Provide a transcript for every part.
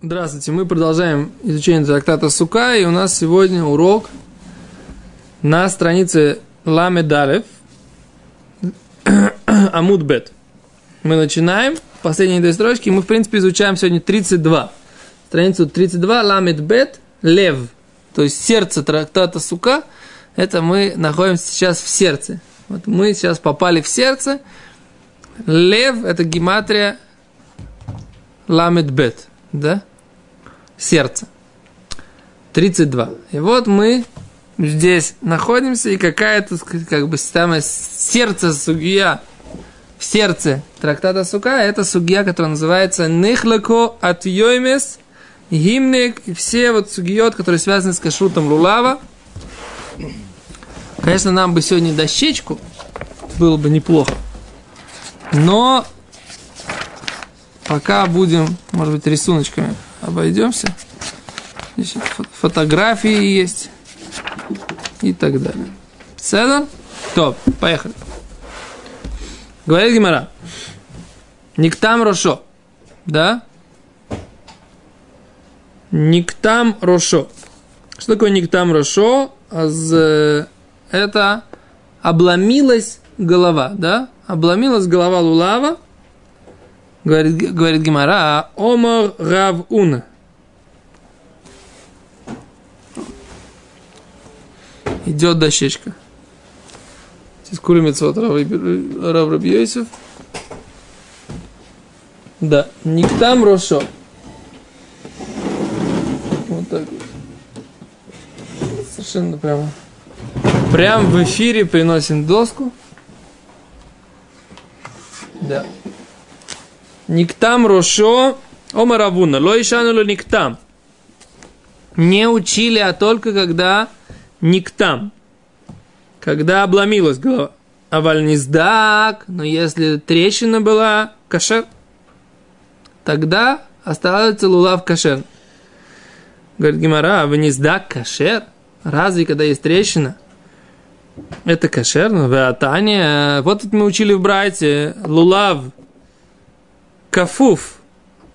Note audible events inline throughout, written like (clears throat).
Здравствуйте, мы продолжаем изучение трактата Сука, и у нас сегодня урок на странице Ламедалев (coughs) Амудбет. Мы начинаем, последние две строчки, мы, в принципе, изучаем сегодня 32. Страницу 32, Ламедбет, Лев, то есть сердце трактата Сука, это мы находимся сейчас в сердце. Вот мы сейчас попали в сердце. Лев – это гематрия Ламедбет, да? сердце. 32. И вот мы здесь находимся, и какая-то, как бы, самое сердце сугия, сердце трактата Сука, это сугия, которая называется Нехлако от Йоймес, Гимник, все вот сугиот, которые связаны с кашрутом Лулава. Конечно, нам бы сегодня дощечку, было бы неплохо. Но пока будем, может быть, рисуночками обойдемся. Здесь фотографии есть и так далее. Седа? Топ, поехали. Говорит Гимара. Никтам Рошо. Да? Никтам Рошо. Что такое Никтам Рошо? Это обломилась голова, да? Обломилась голова Лулава – Говорит, говорит Гимара, Омар Рав Ун. Идет дощечка. Здесь куримец от Рав Рабьёйсов. Да, Никтам Рошо. Вот так вот. Совершенно прямо. Прям в эфире приносим доску. Да. Никтам Рошо Омаравуна. Ло Ишанулу Никтам. Не учили, а только когда Никтам. Когда обломилась голова. А вальниздак, но если трещина была, кашер, тогда оставается лулав кашер. Говорит Гимара, а вниздак кашер? Разве когда есть трещина? Это кашер, но в Атане, вот тут мы учили в Брайте, лулав кафуф,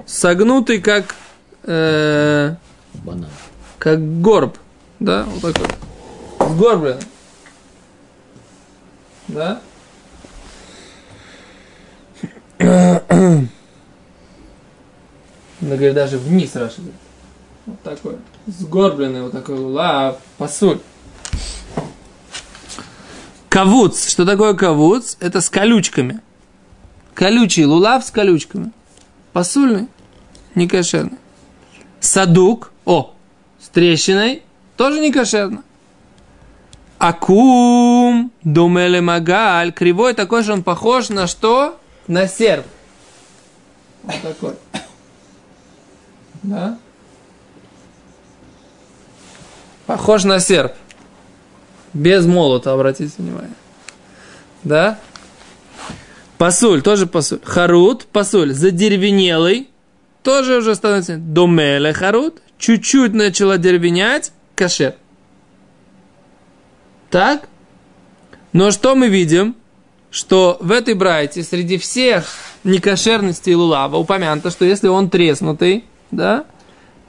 согнутый как, э, как горб, да, вот такой, сгорблен, да. (clears throat) Надо говорит, даже вниз Раша. Вот такой. Сгорбленный вот такой лула, пасуль. Кавуц. Что такое кавуц? Это с колючками. Колючий лулав с колючками. Посульный, не кошерный. Садук, о, с трещиной, тоже не кошерно. Акум, думели магаль, кривой такой же он похож на что? На серп. Вот такой. Да? Похож на серп. Без молота, обратите внимание. Да? Пасуль, тоже пасуль. Харут, пасуль, задеревенелый, тоже уже становится домеле харут, чуть-чуть начала деревенять, кашер. Так? Но что мы видим? Что в этой брайте среди всех некошерностей лулава упомянуто, что если он треснутый, да,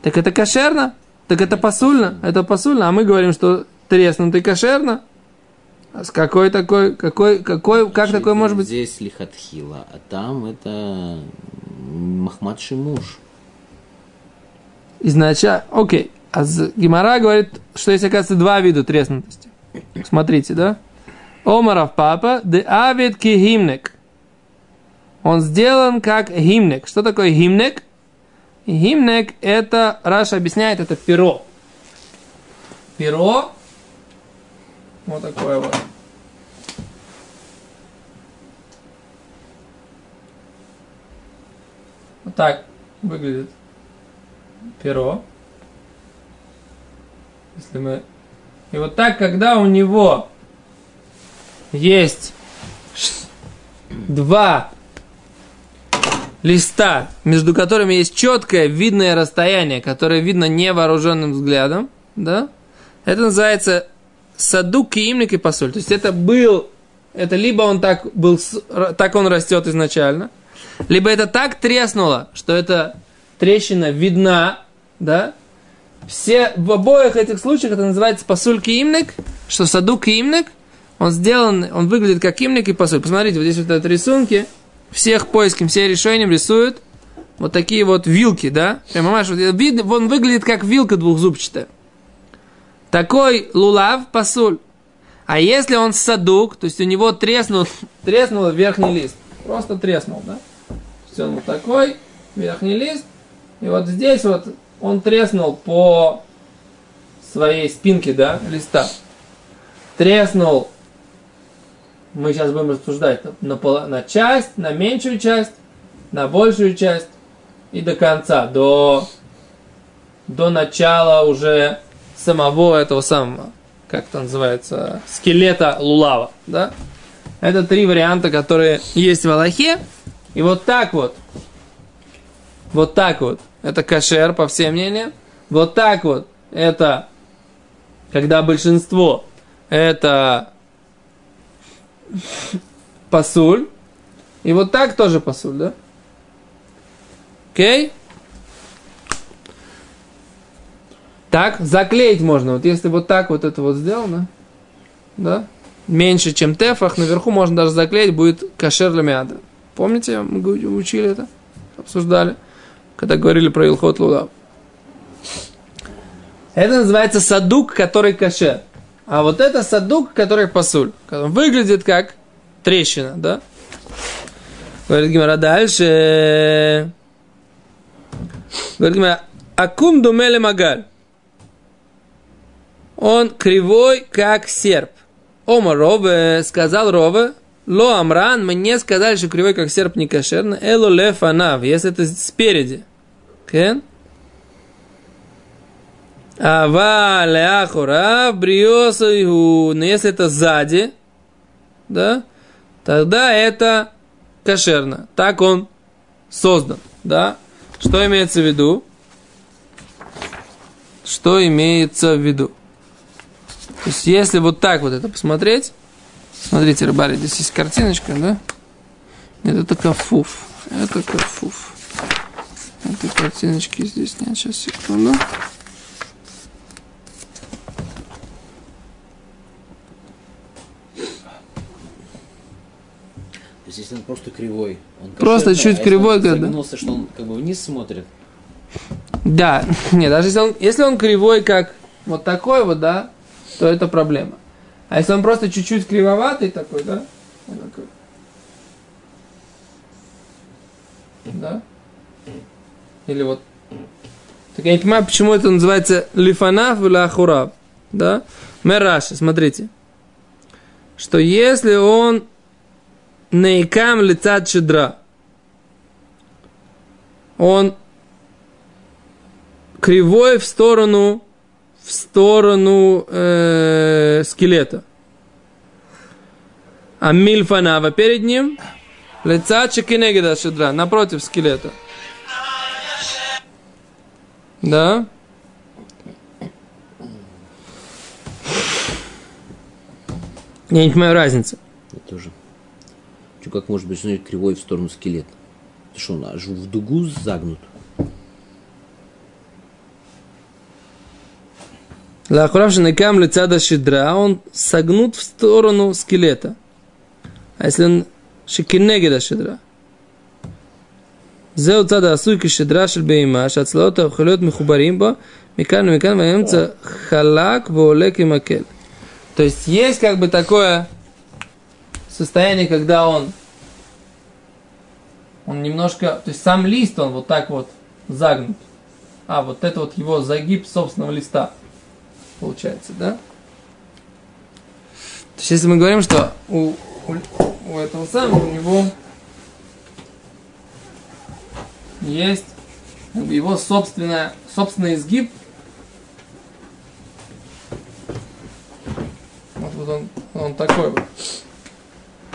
так это кошерно, так это посульно, это посульно, а мы говорим, что треснутый кошерно – а с какой такой, какой, какой, как Значит, такой может быть? Здесь лихатхила, а там это Махмад Шимуш. Изначально, окей. А Гимара говорит, что есть, оказывается, два вида треснутости. Смотрите, да? Омаров папа, де авид ки гимнек. Он сделан как гимнек. Что такое гимнек? Гимнек это, Раша объясняет, это перо. Перо вот такое вот. Вот так выглядит перо. Если мы... И вот так, когда у него есть два листа, между которыми есть четкое видное расстояние, которое видно невооруженным взглядом, да, это называется садук, киимник и посоль. То есть это был, это либо он так был, так он растет изначально, либо это так треснуло, что это трещина видна, да, все, в обоих этих случаях это называется пасуль киимник, что саду киимник, он сделан, он выглядит как киимник и пасуль. Посмотрите, вот здесь вот это рисунки, всех поиском, все решением рисуют вот такие вот вилки, да? Понимаешь, вот, видно, он выглядит как вилка двухзубчатая. Такой лулав пасуль. А если он садук, то есть у него треснул, (laughs) треснул верхний лист, просто треснул, да? Все, он вот такой, верхний лист, и вот здесь вот он треснул по своей спинке, да, листа. Треснул, мы сейчас будем рассуждать, на, на часть, на меньшую часть, на большую часть и до конца, до, до начала уже самого этого самого, как это называется, скелета лулава, да? Это три варианта, которые есть в Аллахе. И вот так вот, вот так вот, это кашер, по всем мнениям. Вот так вот, это когда большинство, это пасуль. И вот так тоже пасуль, да? Окей? Так, заклеить можно. Вот если вот так вот это вот сделано, да, меньше, чем тефах, наверху можно даже заклеить, будет кашер лямиада. Помните, мы учили это, обсуждали, когда говорили про Илхот Лулав. Это называется садук, который кашер. А вот это садук, который пасуль. Он выглядит как трещина, да? Говорит Гимара дальше. Говорит Гимара, акум думеле магаль он кривой, как серп. Ома Рове, сказал Рове, Ло Амран, мне сказали, что кривой, как серп, не кошерно. Эло лефанав, если это спереди. Кен? Ава ляхура бриосу Но если это сзади, да, тогда это кошерно. Так он создан, да. Что имеется в виду? Что имеется в виду? То есть, если вот так вот это посмотреть, смотрите, рыбари, здесь есть картиночка, да? Нет, это кафуф. Это кафуф. Этой картиночки здесь нет. Сейчас, секунду. Если он просто кривой, он просто чуть а кривой, когда загнулся, что он как бы вниз смотрит. Да, (laughs) нет, даже если он, если он кривой, как вот такой вот, да, то это проблема. А если он просто чуть-чуть кривоватый такой, да? Да? Или вот. Так я не понимаю, почему это называется лифанав или ахурав. Да? Мераши, смотрите. Что если он наикам лица чедра, он кривой в сторону в сторону э, скелета. А мильфанава перед ним лица чекинегида шедра, напротив скелета. Да? Я не понимаю разницы. Я тоже. Что, как может быть кривой в сторону скелета? Ты что, он аж в дугу загнут? Лахурав шинекам лицада шидра, он согнут в сторону скелета. А если он шикинегеда шидра? זהו צד העשוי כשדרה של בהמה, שהצלעות האוכלות מחוברים בו, מכאן ומכאן, והאמצע חלק ועולה כמקל. То есть есть как бы такое состояние, когда он, он немножко, то есть сам лист, он вот так вот загнут. А, вот это вот его загиб собственного листа получается, да? То есть, если мы говорим, что у, у, у этого самого, у него есть его собственная, собственный изгиб, вот, вот он, он такой вот.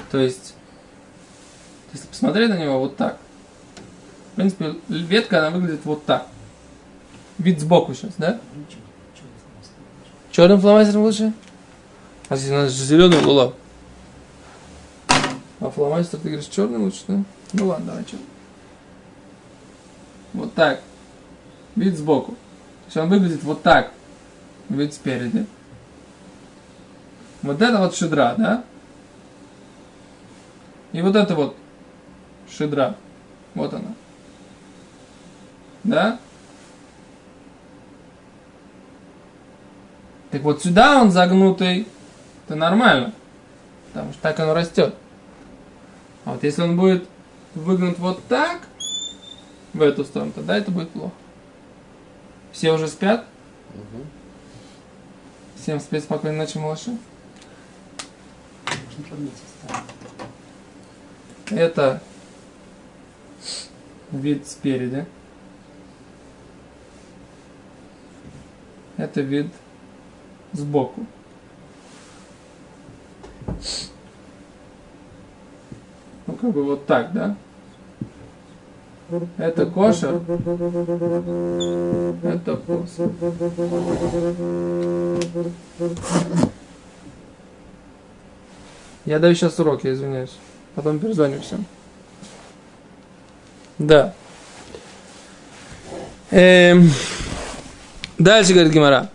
То есть, если посмотреть на него вот так, в принципе, ветка, она выглядит вот так. Вид сбоку сейчас, да? Черным фломастером лучше? А если надо зеленый лулав? А фломастер, ты говоришь, черный лучше, да? Ну ладно, давай черный. Вот так. вид сбоку. То есть он выглядит вот так, вид спереди. Вот это вот шедра, да? И вот это вот шедра. Вот она. Да? Так вот сюда он загнутый, это нормально. Потому что так оно растет. А вот если он будет выгнут вот так, в эту сторону, тогда это будет плохо. Все уже спят? Угу. Всем спать спокойной ночи, малыши. Это вид спереди. Это вид сбоку. Ну, как бы вот так, да? Это кошер. Это кошер. Я даю сейчас урок, я извиняюсь. Потом перезвоню всем. Да. Эм. Дальше говорит Гимара.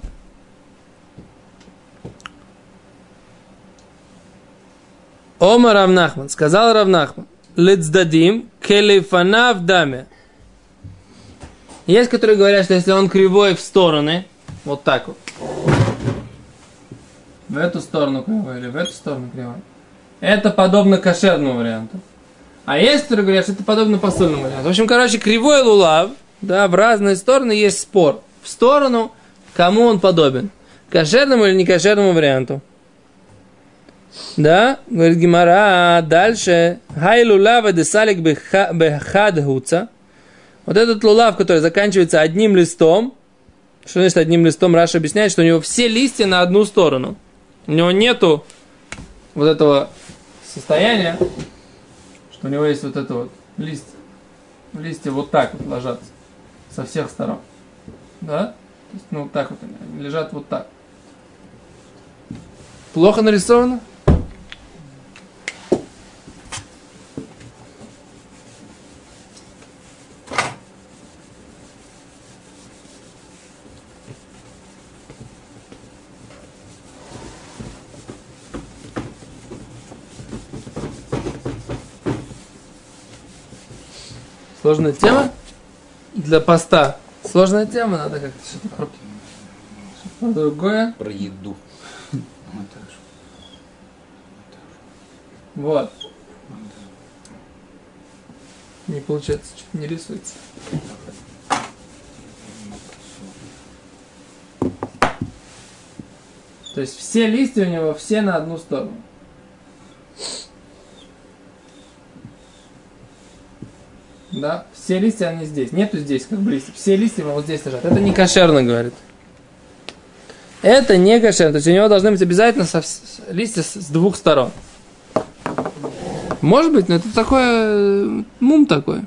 Ома Равнахман, сказал Равнахман, Лецдадим, келефанав даме. Есть, которые говорят, что если он кривой в стороны, вот так вот, в эту сторону кривой или в эту сторону кривой, это подобно кошерному варианту. А есть, которые говорят, что это подобно посольному варианту. В общем, короче, кривой лулав, да, в разные стороны есть спор. В сторону, кому он подобен. Кошерному или не кошерному варианту. Да, говорит Гимара, дальше. Хай лулава десалик бехад хуца. Вот этот лулав, который заканчивается одним листом, что значит одним листом, Раша объясняет, что у него все листья на одну сторону. У него нету вот этого состояния, что у него есть вот это вот лист. Листья вот так вот ложатся со всех сторон. Да? То есть, ну, так вот они лежат вот так. Плохо нарисовано? Сложная тема для поста. Сложная тема, надо как-то что-то что другое. Про еду. Вот. Не получается, что-то не рисуется. То есть все листья у него все на одну сторону. Да, все листья они здесь. Нету здесь как бы листьев. Все листья вот здесь лежат. Это не кошерно, говорит. Это не кошерно. То есть у него должны быть обязательно со, листья с, двух сторон. Может быть, но это такое мум такой.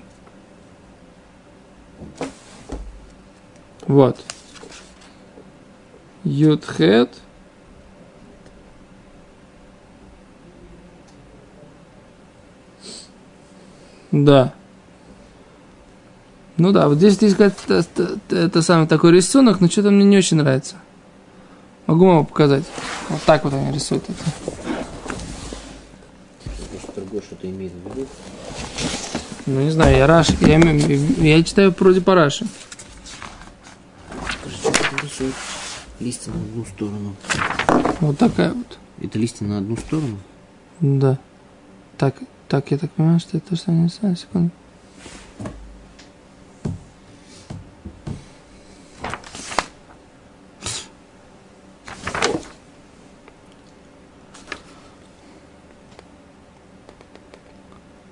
Вот. Ютхет. Да. Ну да, вот здесь, здесь это, это, это самый такой рисунок, но что-то мне не очень нравится. Могу вам попоказать. Вот так вот они рисуют это. Может, другой что-то имеет в виду? Ну не знаю, я Раш, я, я читаю вроде по Раши. Скажи, что рисуют листья на одну сторону. Вот такая вот. Это листья на одну сторону? Да. Так, так, я так понимаю, что это то, что знаю, секунду.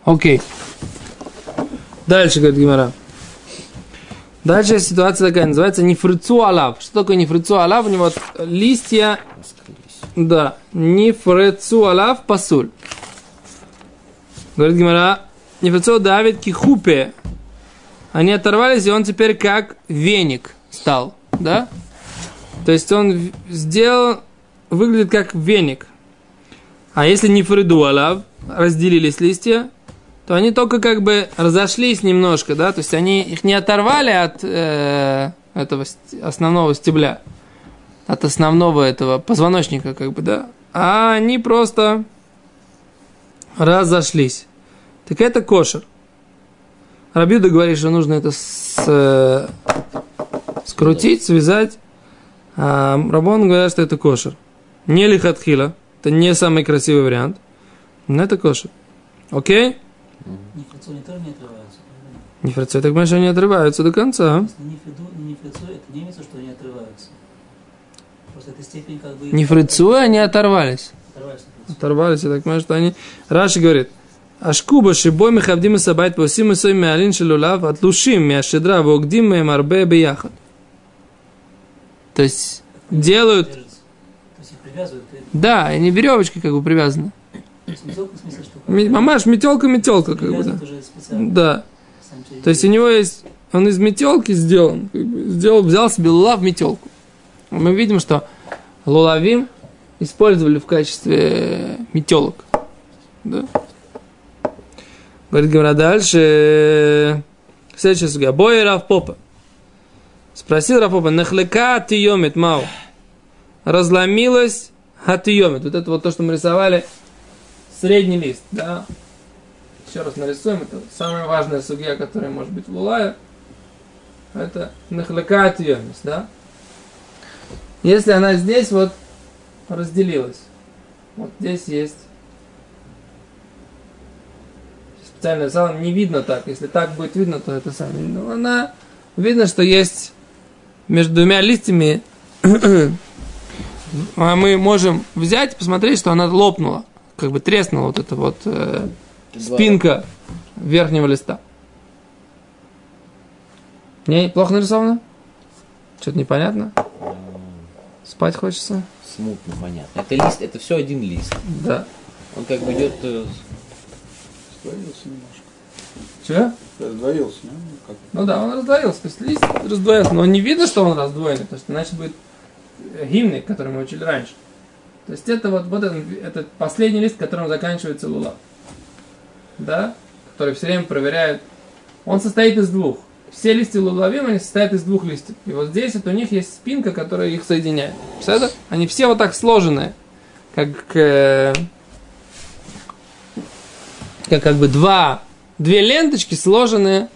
Окей. Дальше, говорит Гимара. Дальше ситуация такая, называется нефрицу алав. Что такое нефрицу алав? У него листья, да, нефрицу алав пасуль. Говорит Гимара, нефрицу давит кихупе. Они оторвались, и он теперь как веник стал, да? То есть он сделал, выглядит как веник. А если не фриду алав, разделились листья, то они только как бы разошлись немножко, да, то есть они их не оторвали от э, этого основного стебля, от основного этого позвоночника, как бы, да, а они просто разошлись. Так это кошер. Рабиуда говорит, что нужно это с, э, скрутить, связать. А Рабон говорит, что это кошер. Не лихатхила. Это не самый красивый вариант. Но это кошер. Окей? Тоже не отрываются. правильно? Так понимаешь, они отрываются до конца. Это не имеется, что они отрываются. Просто эта степень как бы... Нефрицуя они оторвались. Оторвались, я так понимаю, что они... Раши говорит, Ашкуба шибой мехавдим сабайт посим и сой меалин шелулав отлушим мяшедра вогдим мем арбе бияхат. То есть делают... То есть их привязывают. и- Да, они веревочкой как бы привязаны. Метелка в смысле, что... Мамаш, метелка, метелка, как бы, да. Да. То есть у него есть, он из метелки сделан, как бы, сделал, взял себе лулав метелку. Мы видим, что лулавим использовали в качестве метелок. Да? Говорит Гимра дальше. Следующая суга. Бой Рав Попа. Спросил Рав Попа, нахлека тиомит мау. Разломилась хатиомит. Вот это вот то, что мы рисовали. Средний лист, да? Еще раз нарисуем. Это самая важная сугия, которая может быть в Лулае. Это нахлека тиомит, да? Если она здесь вот разделилась. Вот здесь есть. Специально нарисовал, не видно так. Если так будет видно, то это сами. Но она видно, что есть между двумя листьями. (coughs) а мы можем взять посмотреть, что она лопнула. Как бы треснула вот эта вот э, спинка верхнего листа. Не, плохо нарисовано? Что-то непонятно? Спать хочется? Смутно понятно. Это лист, это все один лист. Да. Он как бы идет э, Раздвоился немножко. Че? Раздвоился, ну, как Ну да, он раздвоился. То есть лист раздвоился, но не видно, что он раздвоенный, потому что иначе будет э, гимник, который мы учили раньше. То есть это вот, вот этот, этот последний лист, которым заканчивается лула. Да? Который все время проверяет. Он состоит из двух. Все листья лулавим, они состоят из двух листьев. И вот здесь вот у них есть спинка, которая их соединяет. Представляете? Они все вот так сложенные. Как, э, как, как бы два, две ленточки сложенные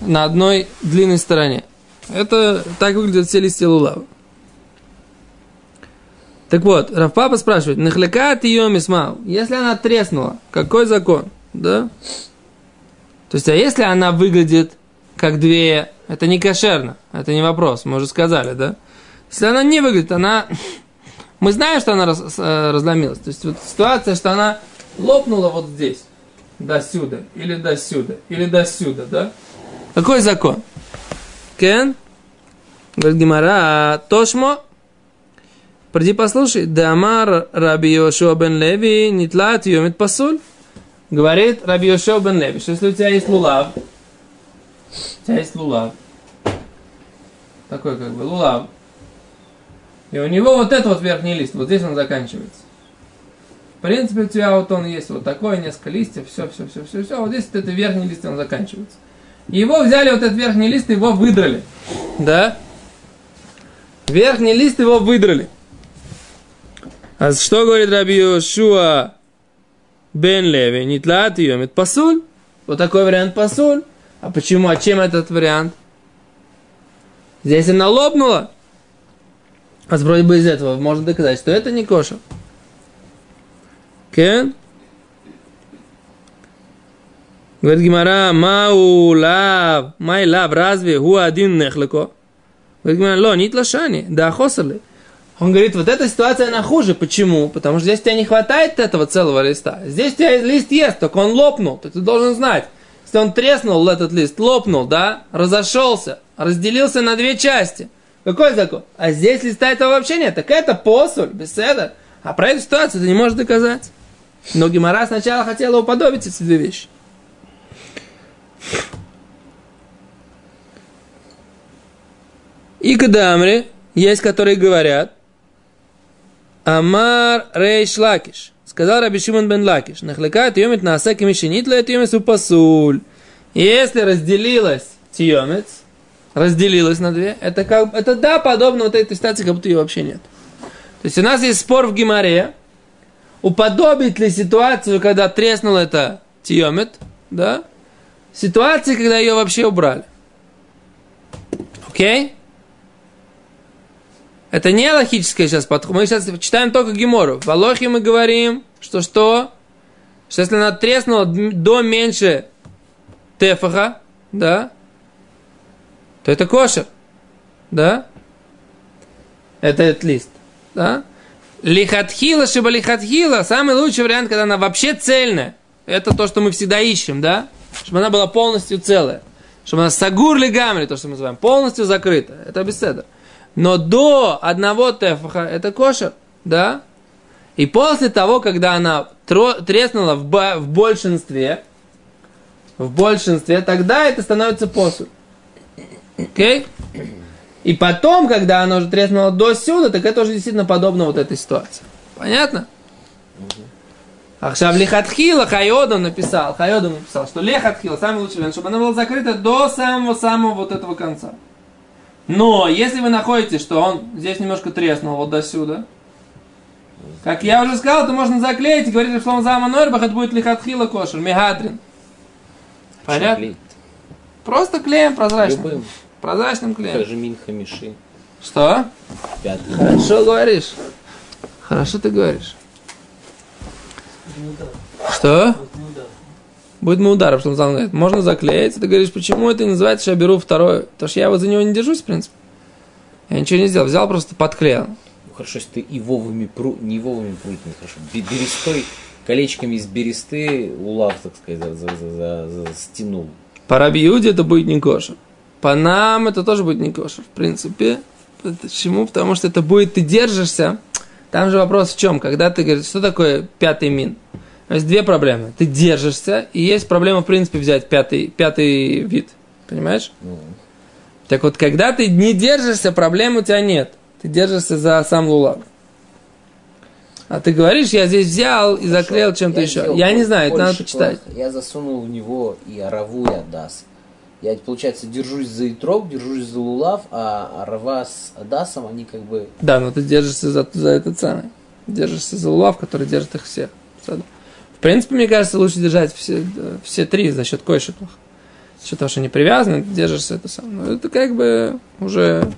на одной длинной стороне. Это так выглядят все листья лулавы. Так вот, Рафпапа спрашивает, нахлекат ее мисмау, если она треснула, какой закон? Да? То есть, а если она выглядит как две, это не кошерно, это не вопрос, мы уже сказали, да? Если она не выглядит, она... (laughs) Мы знаем, что она раз, э, разломилась. То есть, вот ситуация, что она лопнула вот здесь, до сюда, или до сюда, или до сюда, да? Какой закон? Кен? Говорит Гимара, Тошмо, Приди послушай. Дамар Раби Йошуа бен Леви нитлат йомит пасуль. Говорит Раби Йошуа бен Леви, что если у тебя есть лулав, у тебя есть лулав, такой как бы лулав, и у него вот этот вот верхний лист, вот здесь он заканчивается. В принципе, у тебя вот он есть вот такой, несколько листьев, все, все, все, все, все. Вот здесь вот это верхний лист, он заканчивается. Его взяли, вот этот верхний лист, его выдрали. Да? Верхний лист его выдрали. А что говорит Раби Йошуа бен Леви? Нитлат йомит пасуль. Вот такой вариант пасуль. А почему? А чем этот вариант? Здесь она лопнула. А вроде бы из этого можно доказать, что это не коша. Кен? Говорит Гимара, мау лав, май лав, разве ху один нехлеко? Говорит Гимара, ло, нит лашани, да хосали. Он говорит, вот эта ситуация, она хуже. Почему? Потому что здесь у тебя не хватает этого целого листа. Здесь у тебя лист есть, только он лопнул. Ты, ты должен знать. Если он треснул, этот лист, лопнул, да, разошелся, разделился на две части. Какой закон? А здесь листа этого вообще нет. Так это פסול, בסדר. А про эту ситуацию ты не можешь доказать. Но Гемара сначала хотела уподобить эти две вещи. איכא דאמרי, есть которые говорят, אמר ריש לקיש. сказал Раби Шимон бен Лакиш, נחלקה התיומת נעשה כמי שניטלה התיומת פסול. Если разделилась тиомец, разделилась на две, это как, это да, подобно вот этой ситуации, как будто ее вообще нет. То есть у нас есть спор в Гимаре, уподобить ли ситуацию, когда треснул это тиомет, да, ситуации, когда ее вообще убрали. Окей? Это не логическое сейчас подход. Мы сейчас читаем только Гемору. В Алохе мы говорим, что что? Что если она треснула до меньше тефаха, да, то это кошер. Да? Это этот лист. Да? Лихатхила, шиба лихатхила, самый лучший вариант, когда она вообще цельная. Это то, что мы всегда ищем, да? Чтобы она была полностью целая. Чтобы она сагур гамри, то, что мы называем, полностью закрыта. Это беседа. Но до одного тефаха это кошер, да? И после того, когда она треснула в, в большинстве, в большинстве, тогда это становится посуд. Окей? И потом, когда она уже треснула до сюда, так это уже действительно подобно вот этой ситуации. Понятно? Ахшав лихатхила Хайодом написал, Хайодом написал, что лихатхила самый лучший вариант, чтобы она была закрыта до самого-самого вот этого конца. Но если вы находите, что он здесь немножко треснул вот до сюда, как я уже сказал, то можно заклеить и говорить, что он зама Нойрбах, это будет лихатхила кошер, мегадрин. Понятно? Просто клеем прозрачным. Любым. Прозрачным клеем. Скажи Минха Миши. Что? Пятый. Хорошо говоришь. Хорошо ты говоришь. Что? Будет мы ударом, что он говорит. Можно заклеить. Ты говоришь, почему это не называется, что я беру второе? Потому что я вот за него не держусь, в принципе. Я ничего не сделал. Взял, просто подклеил. Ну, хорошо, если ты и вовыми пру... не вовыми прутьями, хорошо. Берестой, колечками из бересты улав, так сказать, за, за, за, за, стянул. По Рабиуде это будет не кошер. По нам это тоже будет не кошер, в принципе. Почему? Потому что это будет, ты держишься. Там же вопрос в чем? Когда ты говоришь, что такое пятый мин? Есть две проблемы. Ты держишься, и есть проблема, в принципе, взять пятый, пятый вид. Понимаешь? Mm. Так вот, когда ты не держишься, проблем у тебя нет. Ты держишься за сам лулав. А ты говоришь, я здесь взял и заклеил чем-то еще. Я не знаю, это надо почитать. Я засунул в него и ораву, и адас. Я, получается, держусь за Итрок, держусь за Лулав, а Рава с Адасом, они как бы... Да, но ты держишься за, за этот самый. Держишься за Лулав, который держит их всех. В принципе, мне кажется, лучше держать все, все три за счет койшиклах. За счет того, что они привязаны, держишься это самое. Но это как бы уже...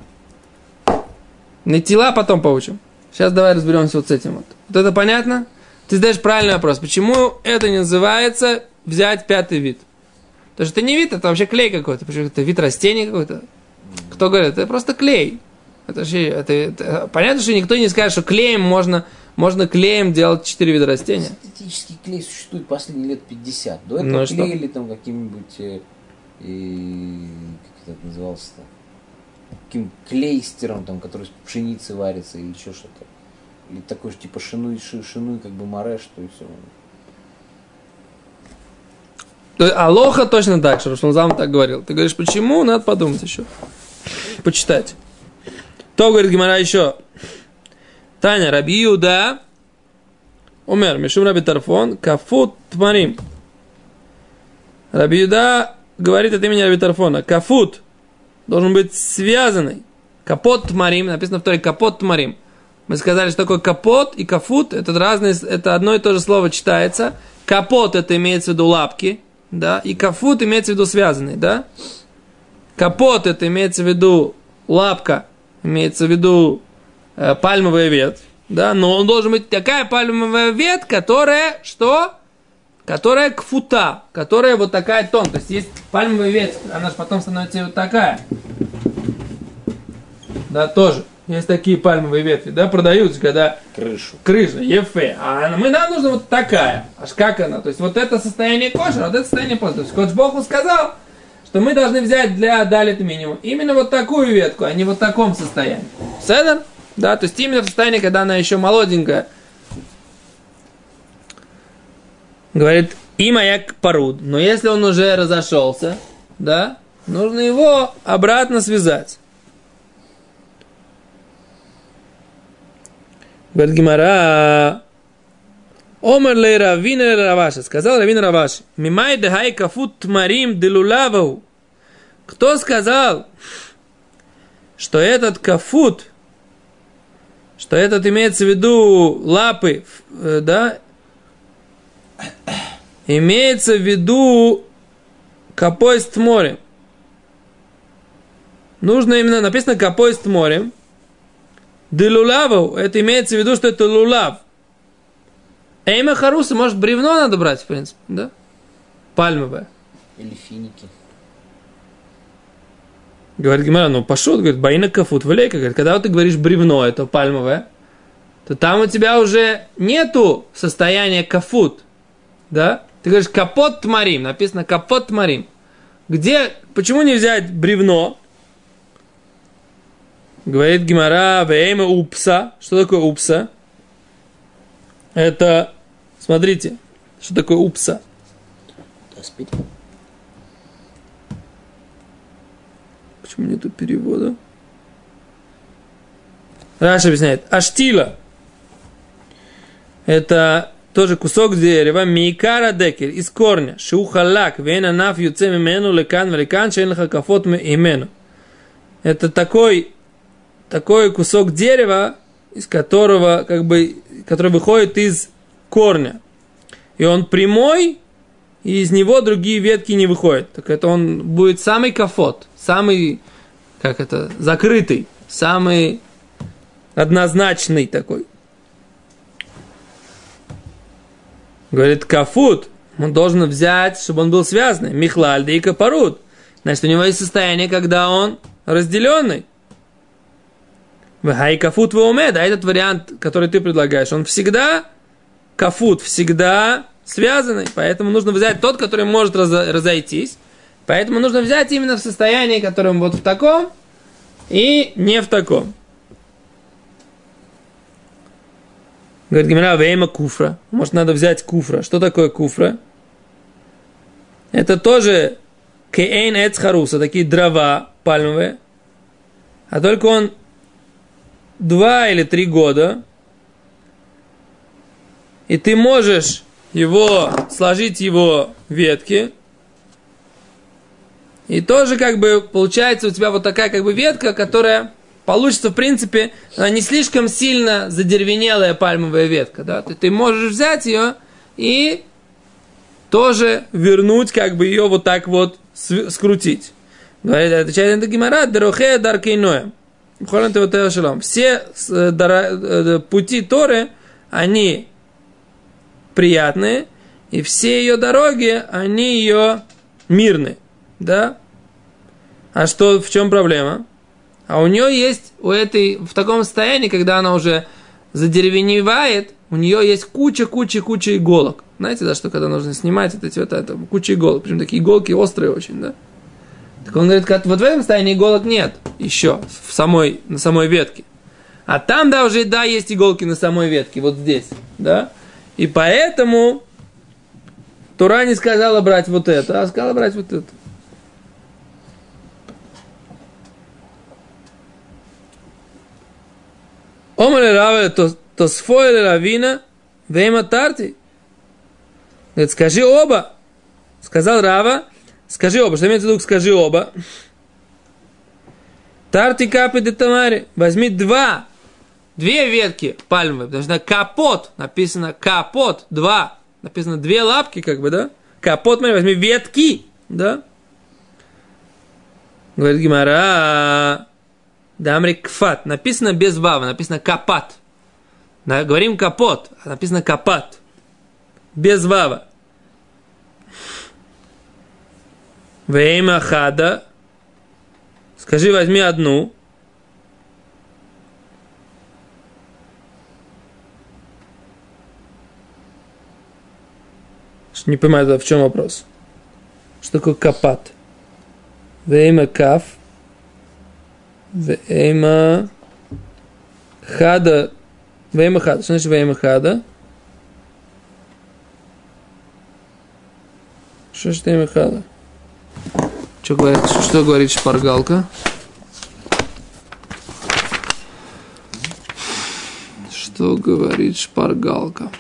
На тела потом поучим. Сейчас давай разберемся вот с этим вот. Вот это понятно? Ты задаешь правильный вопрос. Почему это не называется взять пятый вид? Потому что это не вид, это вообще клей какой-то. Почему это вид растения какой-то? Кто говорит, это просто клей. Это, же, это, это, понятно, что никто не скажет, что клеем можно, можно клеем делать четыре вида растения. Синтетический клей существует последние лет 50. До этого ну, клеили там каким-нибудь, э, э, как это назывался-то, каким клейстером, там, который из пшеницы варится или еще что-то. Или такой же типа шинуй, шинуй как бы море, что и все. Алоха точно так же, Рамзам так говорил. Ты говоришь, почему? Надо подумать еще. Почитать. То говорит Гимара еще. Таня, Раби Юда, умер, Мишум Раби Тарфон, Кафут Тмарим. Раби Юда говорит от имени Раби Тарфона. Кафут должен быть связанный. Капот Тмарим, написано в Торе Капот Тмарим. Мы сказали, что такое капот и кафут, это разные, это одно и то же слово читается. Капот это имеется в виду лапки, да, и кафут имеется в виду связанный, да. Капот это имеется в виду лапка, имеется в виду пальмовая ветвь, да, но он должен быть такая пальмовая ветвь, которая, что? Которая кфута, которая вот такая тон, то есть есть пальмовая ветвь, она же потом становится вот такая, да, тоже. Есть такие пальмовые ветви, да, продаются, когда... Крышу. Крыша, ефе. А мы, нам нужна вот такая. Аж как она? То есть вот это состояние кожи, вот это состояние поста. То есть Кодж Богу сказал, что мы должны взять для далит минимум именно вот такую ветку, а не вот в таком состоянии. Седер? Да, то есть именно в состоянии, когда она еще молоденькая. Говорит, и маяк паруд. Но если он уже разошелся, да, нужно его обратно связать. Говорит Гимара, Омер лей равина раваши. Сказал равина раваши. Мимай дехай кафут тмарим делулавау. Кто сказал, что этот кафут, что этот имеется в виду лапы, э, да, имеется в виду капой с морем. Нужно именно, написано капой с морем. Делулаву, это имеется в виду, что это лулав. Эйма харуса, может, бревно надо брать, в принципе, да? Пальмовое. Или финики. Говорит Гимара, ну пошел, говорит, Баина Кафут, Валейка, говорит, когда вот ты говоришь бревно, это пальмовое, то там у тебя уже нету состояния кафут, да? Ты говоришь капот тмарим, написано капот тмарим. Где, почему не взять бревно? Говорит Гимара, вейма упса. Что такое упса? Это, смотрите, что такое упса? Аспид. Почему нету перевода? Раша объясняет. Аштила. Это тоже кусок дерева, мейкара декель, из корня, шухалак, вена наф юце мимену лекан великан, шейнлаха кафот имену. Это такой, такой кусок дерева, из которого, как бы, который выходит из корня. И он прямой, и из него другие ветки не выходят. Так это он будет самый кафот, самый, как это, закрытый, самый однозначный такой. Говорит, кафут, он должен взять, чтобы он был связанный. Михлаль, да и капарут. Значит, у него есть состояние, когда он разделенный. Хай кафут умед, а этот вариант, который ты предлагаешь, он всегда кафут, всегда связанный. Поэтому нужно взять тот, который может разойтись. Поэтому нужно взять именно в состоянии, которым вот в таком и не в таком. Говорит Гимера, вейма куфра. Может, надо взять куфра. Что такое куфра? Это тоже кейн эц харуса, такие дрова пальмовые. А только он два или три года. И ты можешь его, сложить его ветки. И тоже как бы получается у тебя вот такая как бы ветка, которая получится, в принципе, не слишком сильно задеревенелая пальмовая ветка. Да? Ты, ты можешь взять ее и тоже вернуть, как бы ее вот так вот скрутить. Говорит, отвечает на Гимара, Дерохея Даркейноя. Все э, э, пути Торы, они приятные, и все ее дороги, они ее мирные. Да? А что, в чем проблема? А у нее есть, у этой, в таком состоянии, когда она уже задеревеневает, у нее есть куча-куча-куча иголок. Знаете, да, что когда нужно снимать вот эти вот это, куча иголок, причем такие иголки острые очень, да? Так он говорит, вот в этом состоянии иголок нет еще в самой, на самой ветке. А там, да, уже, да, есть иголки на самой ветке, вот здесь, да? И поэтому Тура не сказала брать вот это, а сказала брать вот это. Омар Раве, то, то сфойле Равина, вейма тарти. Говорит, скажи оба. Сказал Рава, скажи оба. Что имеется в виду, скажи оба. Тарти капи де тамари. Возьми два. Две ветки пальмовые. Потому что капот. Написано капот. Два. Написано две лапки, как бы, да? Капот, смотри, возьми ветки. Да? Говорит Гимара. Дамри кфат. Написано без вава, написано капат. Говорим капот, а написано капат. Без вава. Вейма хада. Скажи, возьми одну. Не понимаю, в чем вопрос. Что такое капат? Вейма каф – Вейма хада. Вейма хада. Что значит вейма хада? Что значит вейма хада? Что говорит, что говорит шпаргалка? Что говорит шпаргалка?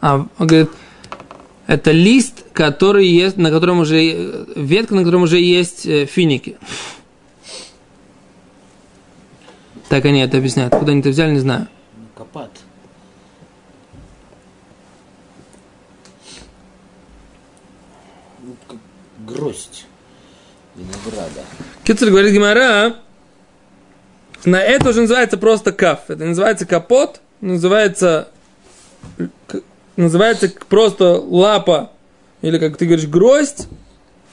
А он говорит, это лист, который есть, на котором уже ветка, на котором уже есть э, финики. Так они это объясняют. Куда они это взяли, не знаю. Копат. Ну, гроздь винограда. Кицер говорит Гимара, на это уже называется просто каф. Это называется капот, называется, называется просто лапа, или как ты говоришь, гроздь,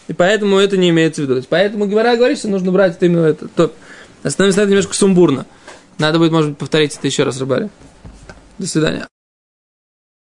и поэтому это не имеется в виду. Поэтому Гимара говорит, что нужно брать это именно это. То, остановимся на это немножко сумбурно. Надо будет, может быть, повторить это еще раз, Рыбаре. До свидания.